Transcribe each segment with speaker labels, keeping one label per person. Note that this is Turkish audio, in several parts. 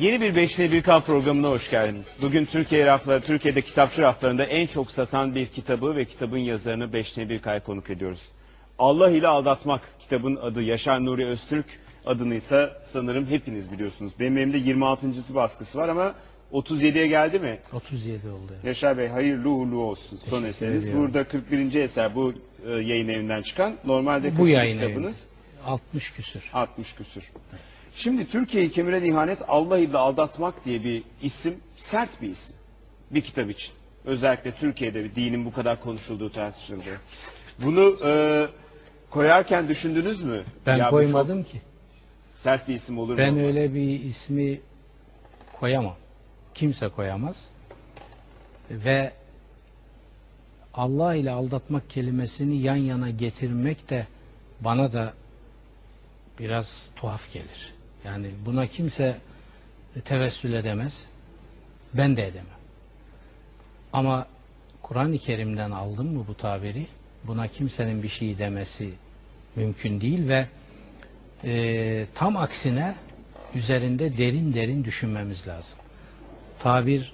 Speaker 1: Yeni bir Beşli Bir Kan programına hoş geldiniz. Bugün Türkiye rafları, Türkiye'de kitapçı raflarında en çok satan bir kitabı ve kitabın yazarını Beşli Bir Kaya konuk ediyoruz. Allah ile Aldatmak kitabın adı Yaşar Nuri Öztürk adını ise sanırım hepiniz biliyorsunuz. Benim elimde 26. baskısı var ama 37'ye geldi mi?
Speaker 2: 37 oldu.
Speaker 1: Yaşar Bey hayırlı uğurlu olsun son eseriniz.
Speaker 2: ediyorum.
Speaker 1: Burada 41. eser bu e, yayın evinden çıkan. Normalde
Speaker 2: Bu yayın evi.
Speaker 1: kitabınız?
Speaker 2: 60 küsür.
Speaker 1: 60 küsür. Şimdi Türkiye'yi kemiren ihanet Allah ile aldatmak diye bir isim sert bir isim. Bir kitap için. Özellikle Türkiye'de bir dinin bu kadar konuşulduğu tartışıldığı. Bunu e, koyarken düşündünüz mü?
Speaker 2: Ben
Speaker 1: Ya
Speaker 2: koymadım ki.
Speaker 1: çok Sert bir isim olur
Speaker 2: Ben
Speaker 1: mu?
Speaker 2: öyle bir ismi koyamam. Kimse koyamaz. Ve Allah ile aldatmak kelimesini yan yana getirmek de bana da biraz tuhaf gelir. Yani buna kimse tevessül edemez. Ben de edemem. Ama Kur'an-ı Kerim'den aldım mı bu tabiri? Buna kimsenin bir şey demesi mümkün değil ve e, tam aksine üzerinde derin derin düşünmemiz lazım. Tabir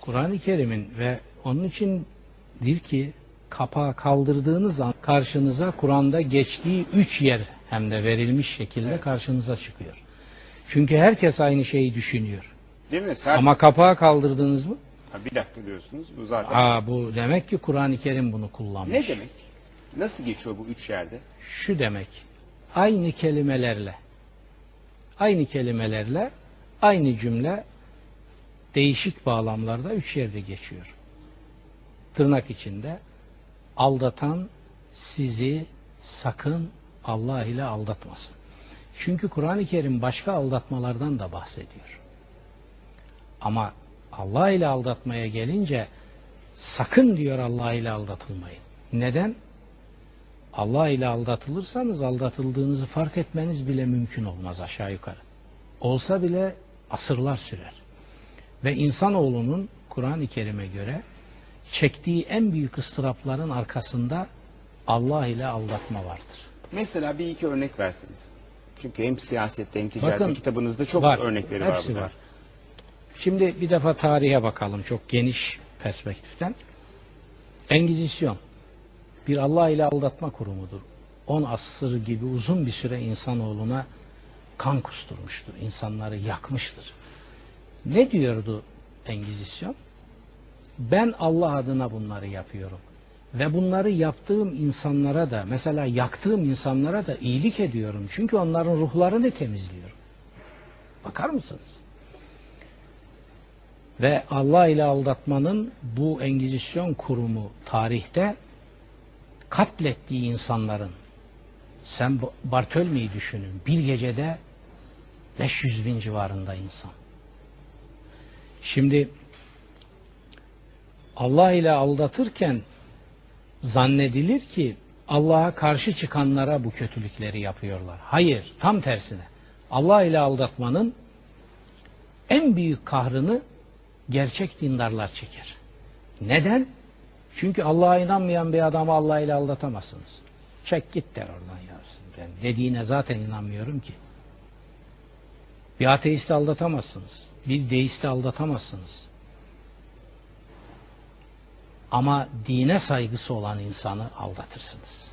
Speaker 2: Kur'an-ı Kerim'in ve onun için dir ki kapağı kaldırdığınız an karşınıza Kur'an'da geçtiği üç yer hem de verilmiş şekilde karşınıza çıkıyor. Çünkü herkes aynı şeyi düşünüyor.
Speaker 1: Değil mi? Sert.
Speaker 2: Ama kapağı kaldırdınız mı?
Speaker 1: Ha, bir dakika diyorsunuz. Bu zaten.
Speaker 2: Aa bu demek ki Kur'an-ı Kerim bunu kullanmış.
Speaker 1: Ne demek? Nasıl geçiyor bu üç yerde?
Speaker 2: Şu demek. Aynı kelimelerle aynı kelimelerle aynı cümle değişik bağlamlarda üç yerde geçiyor. Tırnak içinde aldatan sizi sakın Allah ile aldatmasın. Çünkü Kur'an-ı Kerim başka aldatmalardan da bahsediyor. Ama Allah ile aldatmaya gelince sakın diyor Allah ile aldatılmayın. Neden? Allah ile aldatılırsanız aldatıldığınızı fark etmeniz bile mümkün olmaz aşağı yukarı. Olsa bile asırlar sürer. Ve insanoğlunun Kur'an-ı Kerim'e göre çektiği en büyük ıstırapların arkasında Allah ile aldatma vardır.
Speaker 1: Mesela bir iki örnek verseniz. Çünkü hem siyasette hem ticarette
Speaker 2: Bakın,
Speaker 1: kitabınızda çok
Speaker 2: var,
Speaker 1: örnekleri var.
Speaker 2: hepsi var. Şimdi bir defa tarihe bakalım çok geniş perspektiften. Engizisyon bir Allah ile aldatma kurumudur. 10 asır gibi uzun bir süre insanoğluna kan kusturmuştur. insanları yakmıştır. Ne diyordu Engizisyon? Ben Allah adına bunları yapıyorum. Ve bunları yaptığım insanlara da mesela yaktığım insanlara da iyilik ediyorum. Çünkü onların ruhlarını temizliyorum. Bakar mısınız? Ve Allah ile aldatmanın bu Engizisyon kurumu tarihte katlettiği insanların sen Bartölme'yi düşünün bir gecede 500 bin civarında insan. Şimdi Allah ile aldatırken zannedilir ki Allah'a karşı çıkanlara bu kötülükleri yapıyorlar. Hayır, tam tersine. Allah ile aldatmanın en büyük kahrını gerçek dindarlar çeker. Neden? Çünkü Allah'a inanmayan bir adamı Allah ile aldatamazsınız. Çek git der oradan ya. Ben dediğine zaten inanmıyorum ki. Bir ateisti aldatamazsınız. Bir deisti aldatamazsınız. Ama dine saygısı olan insanı aldatırsınız.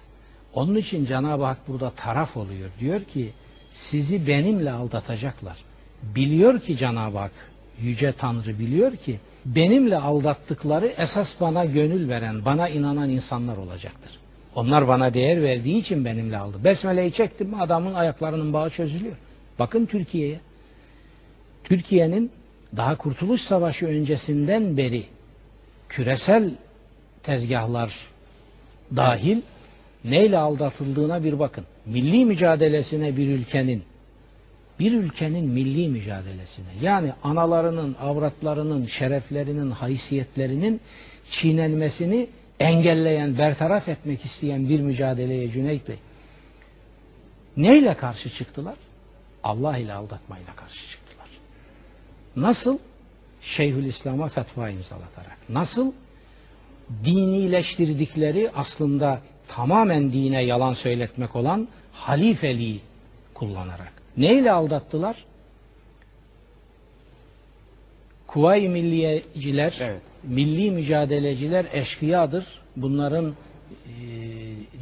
Speaker 2: Onun için Cenab-ı Hak burada taraf oluyor. Diyor ki sizi benimle aldatacaklar. Biliyor ki Cenab-ı Hak, Yüce Tanrı biliyor ki benimle aldattıkları esas bana gönül veren, bana inanan insanlar olacaktır. Onlar bana değer verdiği için benimle aldı. Besmele'yi çektim mi adamın ayaklarının bağı çözülüyor. Bakın Türkiye'ye. Türkiye'nin daha Kurtuluş Savaşı öncesinden beri küresel tezgahlar dahil neyle aldatıldığına bir bakın. Milli mücadelesine bir ülkenin bir ülkenin milli mücadelesine yani analarının, avratlarının, şereflerinin, haysiyetlerinin çiğnenmesini engelleyen, bertaraf etmek isteyen bir mücadeleye Cüneyt Bey neyle karşı çıktılar? Allah ile aldatmayla karşı çıktılar. Nasıl? Şeyhülislam'a fetva imzalatarak. Nasıl? Dinileştirdikleri aslında tamamen dine yalan söyletmek olan halifeliği kullanarak. Neyle aldattılar? Kuvayi milliyeciler,
Speaker 1: Evet.
Speaker 2: milli mücadeleciler eşkıyadır. Bunların e,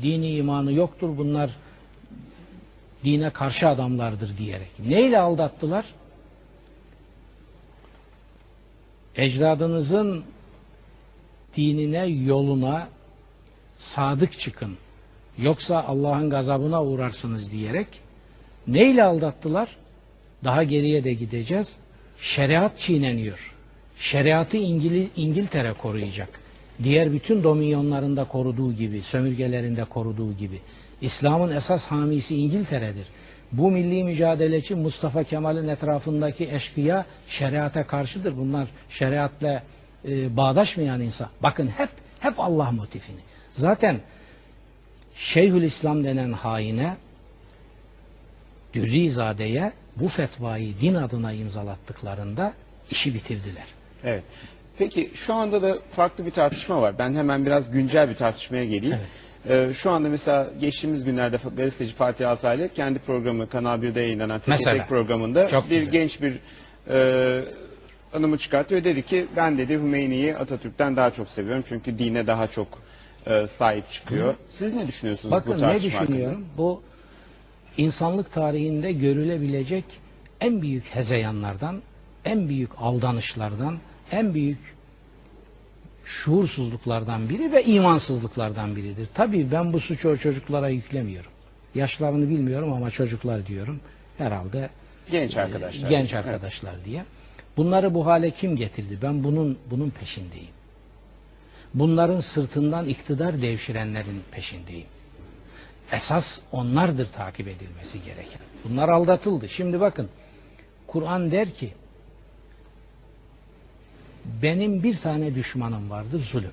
Speaker 2: dini imanı yoktur. Bunlar dine karşı adamlardır diyerek. Neyle aldattılar? Ecdadınızın dinine, yoluna sadık çıkın. Yoksa Allah'ın gazabına uğrarsınız diyerek neyle aldattılar? Daha geriye de gideceğiz. Şeriat çiğneniyor. Şeriatı İngili- İngiltere koruyacak. Diğer bütün dominyonlarında koruduğu gibi, sömürgelerinde koruduğu gibi. İslam'ın esas hamisi İngiltere'dir. Bu milli mücadeleci Mustafa Kemal'in etrafındaki eşkıya şeriata karşıdır. Bunlar şeriatla e, bağdaşmayan insan. Bakın hep hep Allah motifini. Zaten Şeyhülislam denen haine Dürrizade'ye bu fetvayı din adına imzalattıklarında işi bitirdiler.
Speaker 1: Evet. Peki şu anda da farklı bir tartışma var. Ben hemen biraz güncel bir tartışmaya geleyim. Ee, şu anda mesela geçtiğimiz günlerde gazeteci Fatih Altaylı kendi programı Kanal 1'de yayınlanan Tek
Speaker 2: Mesela.
Speaker 1: Tek programında bir
Speaker 2: güzel.
Speaker 1: genç bir e, anımı çıkartıyor. Dedi ki ben dedi Hümeyni'yi Atatürk'ten daha çok seviyorum. Çünkü dine daha çok e, sahip çıkıyor. Siz ne düşünüyorsunuz bu
Speaker 2: Bakın ne
Speaker 1: tartışma
Speaker 2: düşünüyorum? Bu insanlık tarihinde görülebilecek en büyük hezeyanlardan, en büyük aldanışlardan, en büyük şuursuzluklardan biri ve imansızlıklardan biridir. Tabii ben bu suçu o çocuklara yüklemiyorum. Yaşlarını bilmiyorum ama çocuklar diyorum. Herhalde?
Speaker 1: Genç arkadaşlar.
Speaker 2: genç
Speaker 1: Evet.
Speaker 2: arkadaşlar diye. Bunları bu hale kim getirdi? Ben bunun bunun peşindeyim. Bunların sırtından iktidar devşirenlerin peşindeyim. Esas onlardır takip edilmesi gereken. Bunlar aldatıldı. Şimdi bakın Kur'an der ki benim bir tane düşmanım vardır zulüm.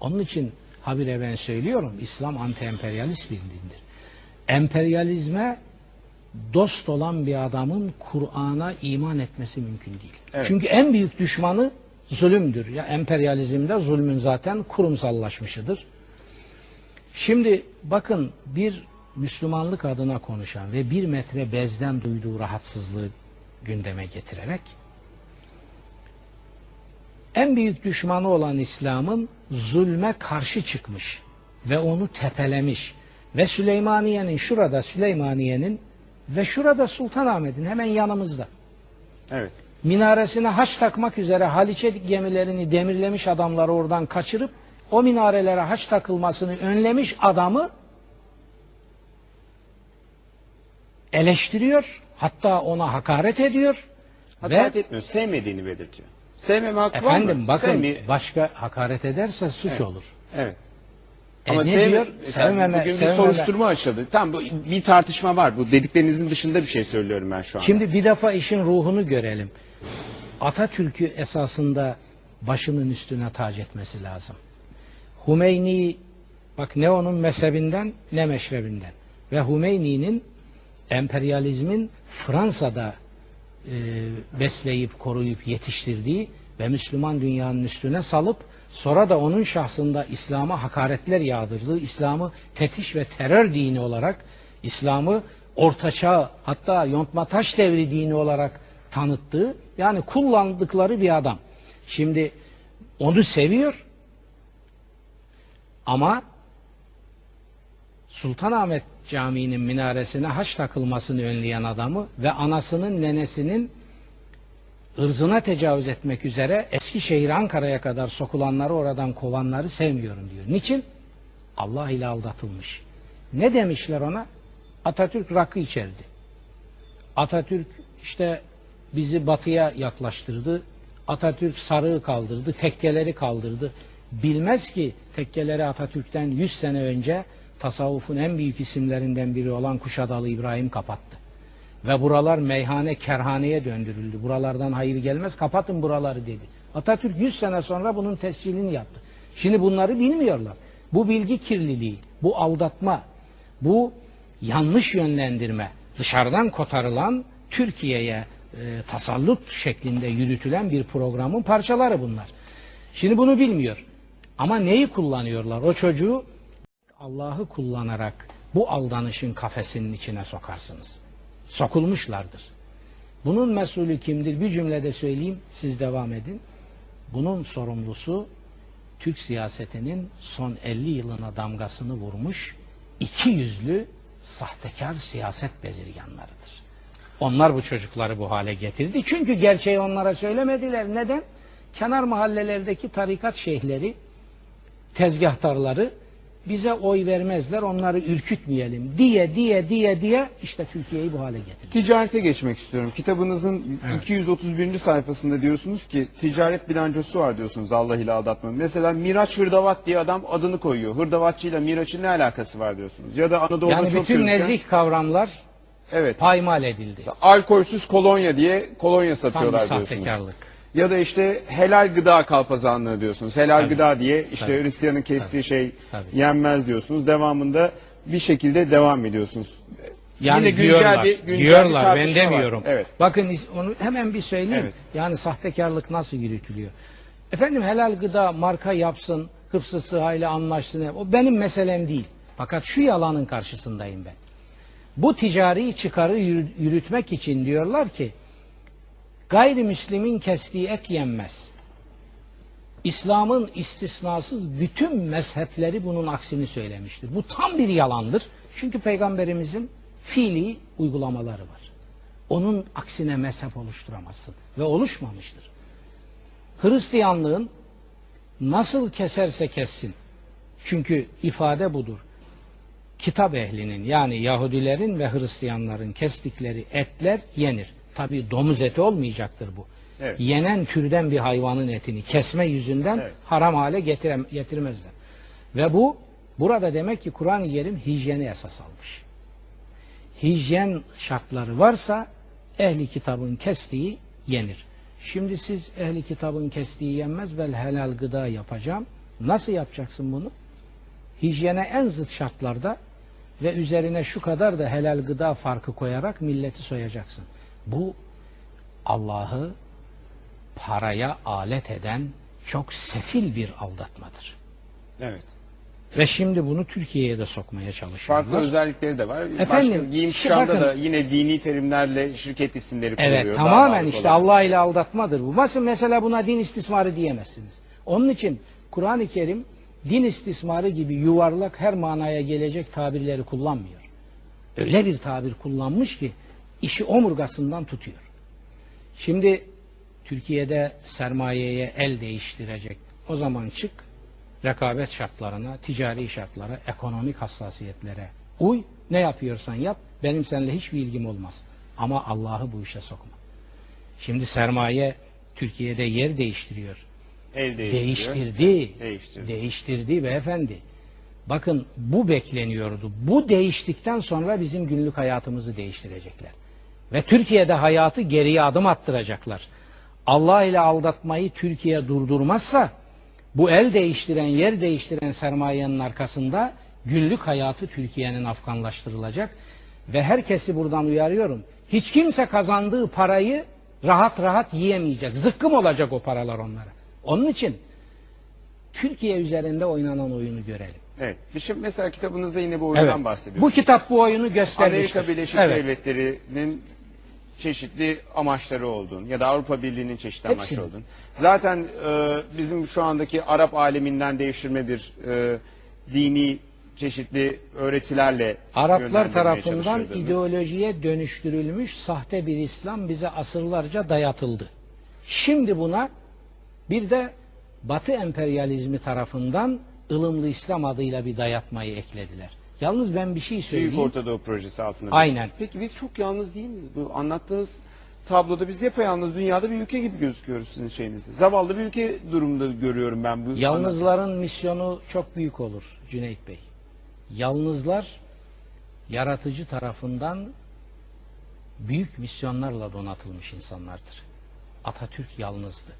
Speaker 2: Onun için habire ben söylüyorum İslam anti-emperyalist bir dindir. Emperyalizme dost olan bir adamın Kur'an'a iman etmesi mümkün değil.
Speaker 1: Evet.
Speaker 2: Çünkü en büyük düşmanı zulümdür. Ya emperyalizmde zulmün zaten kurumsallaşmışıdır. Şimdi bakın bir Müslümanlık adına konuşan ve bir metre bezden duyduğu rahatsızlığı gündeme getirerek en büyük düşmanı olan İslam'ın zulme karşı çıkmış ve onu tepelemiş ve Süleymaniye'nin şurada Süleymaniye'nin ve şurada Sultanahmet'in hemen yanımızda
Speaker 1: Evet.
Speaker 2: minaresine haç takmak üzere Haliç'e gemilerini demirlemiş adamları oradan kaçırıp o minarelere haç takılmasını önlemiş adamı eleştiriyor. Hatta ona hakaret ediyor.
Speaker 1: Hakaret
Speaker 2: ve
Speaker 1: etmiyor. Sevmediğini belirtiyor. Sevmeme hakkı var mı?
Speaker 2: efendim bakın
Speaker 1: Sevmi-
Speaker 2: başka hakaret ederse suç
Speaker 1: Evet.
Speaker 2: olur.
Speaker 1: Evet.
Speaker 2: E
Speaker 1: Ama
Speaker 2: ne
Speaker 1: sevme-
Speaker 2: diyor? Sevmeme,
Speaker 1: bugün bir
Speaker 2: sevmeme.
Speaker 1: soruşturma açıldı. Tam bu bir tartışma var. Bu dediklerinizin dışında bir şey söylüyorum ben şu anda.
Speaker 2: Şimdi bir defa işin ruhunu görelim. Atatürk'ü esasında başının üstüne tac etmesi lazım. Hümeyni bak ne onun mezhebinden ne meşrebinden. Ve Hümeyni'nin emperyalizmin Fransa'da e, besleyip koruyup yetiştirdiği ve Müslüman dünyanın üstüne salıp sonra da onun şahsında İslam'a hakaretler yağdırdığı, İslam'ı tetiş ve terör dini olarak İslam'ı ortaçağ hatta yontma taş devri dini olarak tanıttığı yani kullandıkları bir adam. Şimdi onu seviyor ama Sultanahmet Camii'nin minaresine haç takılmasını önleyen adamı ve anasının nenesinin ırzına tecavüz etmek üzere Eskişehir Ankara'ya kadar sokulanları oradan kovanları sevmiyorum diyor. Niçin? Allah ile aldatılmış. Ne demişler ona? Atatürk rakı içerdi. Atatürk işte bizi batıya yaklaştırdı. Atatürk sarığı kaldırdı, tekkeleri kaldırdı. Bilmez ki tekkeleri Atatürk'ten 100 sene önce tasavvufun en büyük isimlerinden biri olan Kuşadalı İbrahim kapattı. Ve buralar meyhane, kerhaneye döndürüldü. Buralardan hayır gelmez, kapatın buraları dedi. Atatürk 100 sene sonra bunun tescilini yaptı. Şimdi bunları bilmiyorlar. Bu bilgi kirliliği, bu aldatma, bu yanlış yönlendirme, dışarıdan kotarılan Türkiye'ye e, tasallut şeklinde yürütülen bir programın parçaları bunlar. Şimdi bunu bilmiyor. Ama neyi kullanıyorlar? O çocuğu Allah'ı kullanarak bu aldanışın kafesinin içine sokarsınız. Sokulmuşlardır. Bunun mesulü kimdir? Bir cümlede söyleyeyim, siz devam edin. Bunun sorumlusu Türk siyasetinin son 50 yılına damgasını vurmuş iki yüzlü sahtekar siyaset bezirganlarıdır. Onlar bu çocukları bu hale getirdi. Çünkü gerçeği onlara söylemediler. Neden? Kenar mahallelerdeki tarikat şeyhleri, tezgahtarları bize oy vermezler, onları ürkütmeyelim diye diye diye diye işte Türkiye'yi bu hale getirdi.
Speaker 1: Ticarete geçmek istiyorum. Kitabınızın 231. sayfasında diyorsunuz ki ticaret bilancosu var diyorsunuz Allah ile aldatma. Mesela Miraç Hırdavat diye adam adını koyuyor. Hırdavatçıyla Miraç'ın ne alakası var diyorsunuz? Ya da Anadolu'da
Speaker 2: Yani
Speaker 1: çok
Speaker 2: bütün
Speaker 1: gözüken-
Speaker 2: nezih kavramlar
Speaker 1: Evet.
Speaker 2: paymal edildi.
Speaker 1: Alkolsüz kolonya diye kolonya
Speaker 2: Tam bir
Speaker 1: satıyorlar diyorsunuz.
Speaker 2: sahtekarlık.
Speaker 1: Ya da işte helal gıda kalpazanlığı diyorsunuz. Helal gıda diye işte
Speaker 2: Tabii.
Speaker 1: Hristiyanın kestiği şey
Speaker 2: Tabii.
Speaker 1: yenmez diyorsunuz. Devamında bir şekilde devam ediyorsunuz.
Speaker 2: Yani
Speaker 1: Yine güncel
Speaker 2: diyorlar,
Speaker 1: bir- güncel bir
Speaker 2: diyorlar ben
Speaker 1: tartışma var.
Speaker 2: demiyorum.
Speaker 1: Evet.
Speaker 2: Bakın onu hemen bir söyleyeyim.
Speaker 1: Evet.
Speaker 2: Yani sahtekarlık nasıl yürütülüyor? Efendim helal gıda marka yapsın, hıfzı sıhhayla anlaşsın. O benim meselem değil. Fakat şu yalanın karşısındayım ben. Bu ticari çıkarı yürü- yürütmek için diyorlar ki gayrimüslimin kestiği et yenmez. İslam'ın istisnasız bütün mezhepleri bunun aksini söylemiştir. Bu tam bir yalandır. Çünkü peygamberimizin fiili uygulamaları var. Onun aksine mezhep oluşturamazsın. Ve oluşmamıştır. Hristiyanlığın nasıl keserse kessin. Çünkü ifade budur. Kitap ehlinin yani Yahudilerin ve Hristiyanların kestikleri etler yenir. Tabi domuz eti olmayacaktır bu.
Speaker 1: Evet.
Speaker 2: Yenen türden bir hayvanın etini kesme yüzünden
Speaker 1: Evet.
Speaker 2: haram hale getirem, getirmezler. Ve bu burada demek ki Kur'an-ı Kerim hijyeni esas almış. Hijyen şartları varsa ehli kitabın kestiği yenir. Şimdi siz ehli kitabın kestiği yenmez ben helal gıda yapacağım. Nasıl yapacaksın bunu? Hijyene en zıt şartlarda ve üzerine şu kadar da helal gıda farkı koyarak milleti soyacaksın. Bu Allah'ı paraya alet eden çok sefil bir aldatmadır.
Speaker 1: Evet.
Speaker 2: Ve şimdi bunu Türkiye'ye de sokmaya çalışıyorlar.
Speaker 1: Farklı özellikleri de var.
Speaker 2: Efendim,
Speaker 1: Başka giyim kuşamda da yine dini terimlerle şirket isimleri kuruluyor.
Speaker 2: Evet tamamen işte
Speaker 1: olarak.
Speaker 2: Allah ile aldatmadır bu. Nasıl mesela buna din istismarı diyemezsiniz. Onun için Kur'an-ı Kerim din istismarı gibi yuvarlak her manaya gelecek tabirleri kullanmıyor. Öyle bir tabir kullanmış ki işi omurgasından tutuyor. Şimdi Türkiye'de sermayeye el değiştirecek. O zaman çık rekabet şartlarına, ticari şartlara, ekonomik hassasiyetlere uy. Ne yapıyorsan yap. Benim seninle hiçbir ilgim olmaz. Ama Allah'ı bu işe sokma. Şimdi sermaye Türkiye'de yer değiştiriyor.
Speaker 1: El değiştiriyor.
Speaker 2: Değiştirdi.
Speaker 1: Değiştirdi.
Speaker 2: Değiştirdi beyefendi. Bakın bu bekleniyordu. Bu değiştikten sonra bizim günlük hayatımızı değiştirecekler. Ve Türkiye'de hayatı geriye adım attıracaklar. Allah ile aldatmayı Türkiye durdurmazsa bu el değiştiren, yer değiştiren sermayenin arkasında günlük hayatı Türkiye'nin afganlaştırılacak. Ve herkesi buradan uyarıyorum. Hiç kimse kazandığı parayı rahat rahat yiyemeyecek. Zıkkım olacak o paralar onlara. Onun için Türkiye üzerinde oynanan oyunu görelim.
Speaker 1: Evet. Bir şey mesela kitabınızda yine bu oyundan
Speaker 2: Evet.
Speaker 1: bahsediyorsunuz.
Speaker 2: Bu kitap bu oyunu göstermiştir.
Speaker 1: Amerika Birleşik
Speaker 2: Evet.
Speaker 1: Devletleri'nin çeşitli amaçları olduğunu ya da Avrupa Birliği'nin çeşitli
Speaker 2: Hepsinin.
Speaker 1: amaçları olduğunu. Zaten e, bizim şu andaki Arap aleminden devşirme bir e, dini çeşitli öğretilerle
Speaker 2: Araplar
Speaker 1: yönlendirmeye
Speaker 2: tarafından ideolojiye dönüştürülmüş sahte bir İslam bize asırlarca dayatıldı. Şimdi buna bir de Batı emperyalizmi tarafından ılımlı İslam adıyla bir dayatmayı eklediler. Yalnız ben bir şey
Speaker 1: Büyük
Speaker 2: söyleyeyim.
Speaker 1: Orta Doğu projesi altında.
Speaker 2: Aynen.
Speaker 1: Peki biz çok yalnız değil miyiz? Bu anlattığınız tabloda biz yapayalnız dünyada bir ülke gibi gözüküyoruz sizin şeyinizde. Zavallı bir ülke durumunda görüyorum ben bu.
Speaker 2: Yalnızların misyonu çok büyük olur Cüneyt Bey. Yalnızlar yaratıcı tarafından büyük misyonlarla donatılmış insanlardır. Atatürk yalnızdı.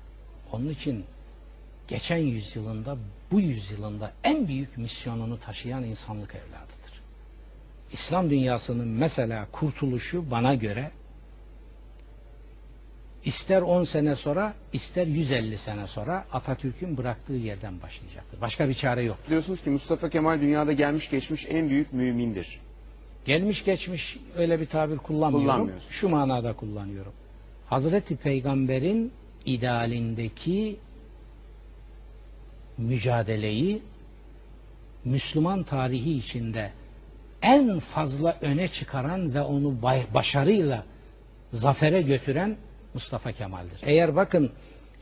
Speaker 2: Onun için geçen yüzyılında bu yüzyılında en büyük misyonunu taşıyan insanlık evladıdır. İslam dünyasının mesela kurtuluşu bana göre ister 10 sene sonra ister 150 sene sonra Atatürk'ün bıraktığı yerden başlayacaktır. Başka bir çare yok.
Speaker 1: Diyorsunuz ki Mustafa Kemal dünyada gelmiş geçmiş en büyük mümindir.
Speaker 2: Gelmiş geçmiş öyle bir tabir kullanmıyorum. Şu manada kullanıyorum. Hazreti Peygamber'in idealindeki mücadeleyi Müslüman tarihi içinde en fazla öne çıkaran ve onu başarıyla zafere götüren Mustafa Kemal'dir. Eğer bakın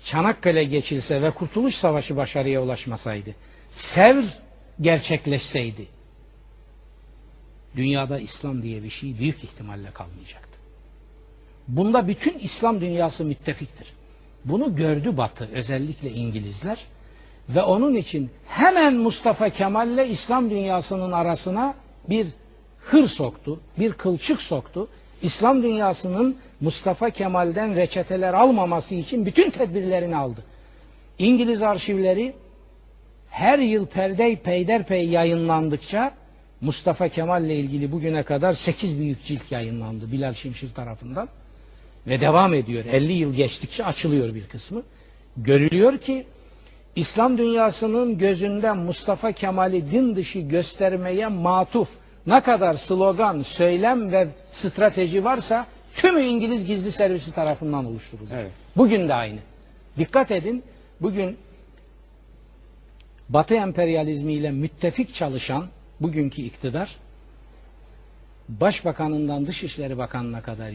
Speaker 2: Çanakkale geçilse ve Kurtuluş Savaşı başarıya ulaşmasaydı, Sevr gerçekleşseydi, dünyada İslam diye bir şey büyük ihtimalle kalmayacaktı. Bunda bütün İslam dünyası müttefiktir. Bunu gördü Batı, özellikle İngilizler ve onun için hemen Mustafa Kemal'le İslam dünyasının arasına bir hır soktu, bir kılçık soktu. İslam dünyasının Mustafa Kemal'den reçeteler almaması için bütün tedbirlerini aldı. İngiliz arşivleri her yıl perdey peyderpey yayınlandıkça Mustafa Kemal ile ilgili bugüne kadar 8 büyük cilt yayınlandı Bilal Şimşir tarafından ve devam ediyor. 50 yıl geçtikçe açılıyor bir kısmı. Görülüyor ki İslam dünyasının gözünden Mustafa Kemal'i din dışı göstermeye matuf ne kadar slogan, söylem ve strateji varsa tümü İngiliz gizli servisi tarafından oluşturuldu.
Speaker 1: Evet.
Speaker 2: Bugün de aynı. Dikkat edin bugün Batı emperyalizmiyle müttefik çalışan bugünkü iktidar Başbakanından Dışişleri Bakanı'na kadar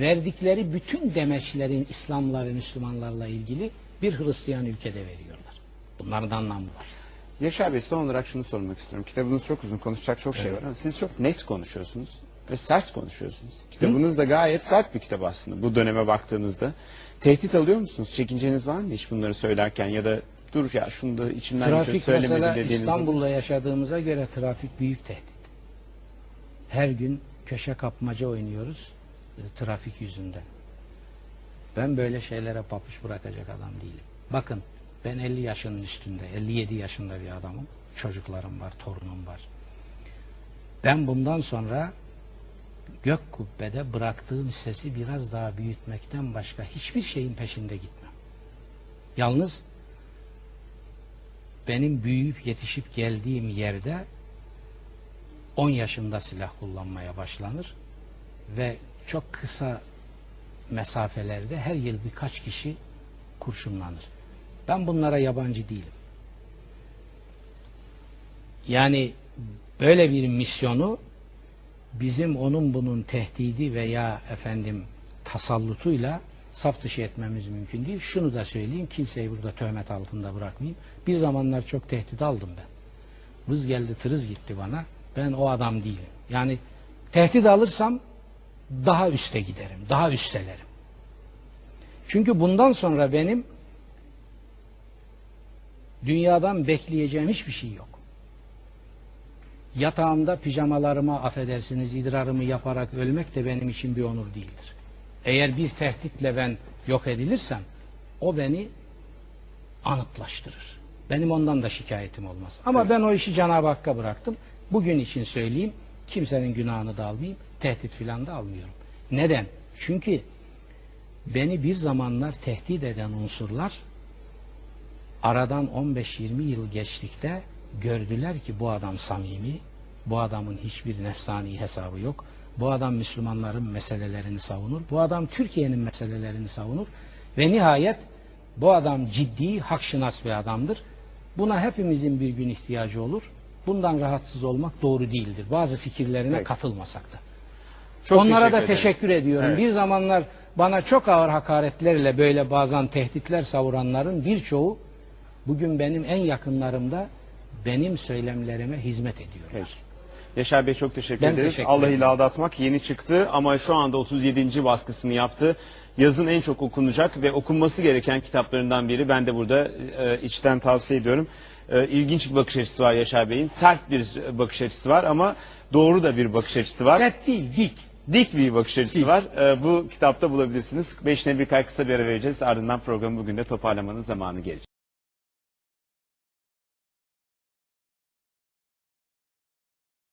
Speaker 2: verdikleri bütün demeçlerin İslam'la ve Müslümanlarla ilgili bir Hristiyan ülkede veriyorlar. Bunların da anlamı var.
Speaker 1: Yaşar Bey son olarak şunu sormak istiyorum. Kitabınız çok uzun, konuşacak çok şey var ama siz çok net konuşuyorsunuz ve sert konuşuyorsunuz. Kitabınız da gayet sert bir kitap aslında bu döneme baktığınızda. Tehdit alıyor musunuz? Çekinceniz var mı hiç bunları söylerken ya da dur ya şunu da içimden geçiyor
Speaker 2: Trafik
Speaker 1: söylemedi
Speaker 2: mesela
Speaker 1: dediğiniz
Speaker 2: İstanbul'da yaşadığımıza göre trafik büyük tehdit. Her gün köşe kapmaca oynuyoruz e, trafik yüzünden. Ben böyle şeylere papuç bırakacak adam değilim. Bakın ben 50 yaşının üstünde, 57 yaşında bir adamım. Çocuklarım var, torunum var. Ben bundan sonra gök kubbede bıraktığım sesi biraz daha büyütmekten başka hiçbir şeyin peşinde gitmem. Yalnız benim büyüyüp yetişip geldiğim yerde 10 yaşında silah kullanmaya başlanır ve çok kısa mesafelerde her yıl birkaç kişi kurşunlanır. Ben bunlara yabancı değilim. Yani böyle bir misyonu bizim onun bunun tehdidi veya efendim tasallutuyla saf dışı etmemiz mümkün değil. Şunu da söyleyeyim, kimseyi burada töhmet altında bırakmayayım. Bir zamanlar çok tehdit aldım ben. Vız geldi tırız gitti bana. Ben o adam değilim. Yani tehdit alırsam daha üste giderim, daha üstelerim. Çünkü bundan sonra benim dünyadan bekleyeceğim hiçbir şey yok. Yatağımda pijamalarıma affedersiniz idrarımı yaparak ölmek de benim için bir onur değildir. Eğer bir tehditle ben yok edilirsem o beni anıtlaştırır. Benim ondan da şikayetim olmaz. Ama ben o işi Cenab-ı Hakk'a bıraktım. Bugün için söyleyeyim. Kimsenin günahını da almayayım. Tehdit filan da almıyorum. Neden? Çünkü beni bir zamanlar tehdit eden unsurlar aradan 15-20 yıl geçtikte gördüler ki bu adam samimi, bu adamın hiçbir nefsani hesabı yok. Bu adam Müslümanların meselelerini savunur. Bu adam Türkiye'nin meselelerini savunur. Ve nihayet bu adam ciddi, hakşinas bir adamdır. Buna hepimizin bir gün ihtiyacı olur. Bundan rahatsız olmak doğru değildir. Bazı fikirlerine
Speaker 1: Peki.
Speaker 2: katılmasak da.
Speaker 1: Çok
Speaker 2: Onlara
Speaker 1: teşekkür
Speaker 2: da
Speaker 1: ederim.
Speaker 2: teşekkür ediyorum.
Speaker 1: Evet.
Speaker 2: Bir zamanlar bana çok ağır hakaretlerle böyle bazen tehditler savuranların birçoğu bugün benim en yakınlarımda benim söylemlerime hizmet ediyor.
Speaker 1: Peki. Yaşar Bey çok teşekkür
Speaker 2: Ben
Speaker 1: ederiz.
Speaker 2: teşekkür
Speaker 1: Allah ile aldatmak yeni çıktı ama şu anda 37. baskısını yaptı. Yazın en çok okunacak ve okunması gereken kitaplarından biri. Ben de burada e, içten tavsiye ediyorum. E, ilginç bir bakış açısı var Yaşar Bey'in. Sert bir bakış açısı var ama doğru da bir bakış açısı var.
Speaker 2: Sert değil, dik.
Speaker 1: Dik bir bakış açısı var. E, bu kitapta bulabilirsiniz. Beşine bir kay kısa bir ara vereceğiz. Ardından programı bugün de toparlamanın zamanı gelecek.